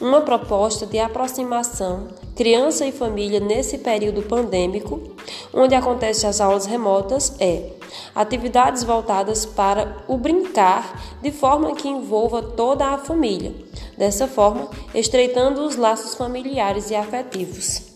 Uma proposta de aproximação criança e família nesse período pandêmico, onde acontecem as aulas remotas, é atividades voltadas para o brincar de forma que envolva toda a família, dessa forma, estreitando os laços familiares e afetivos.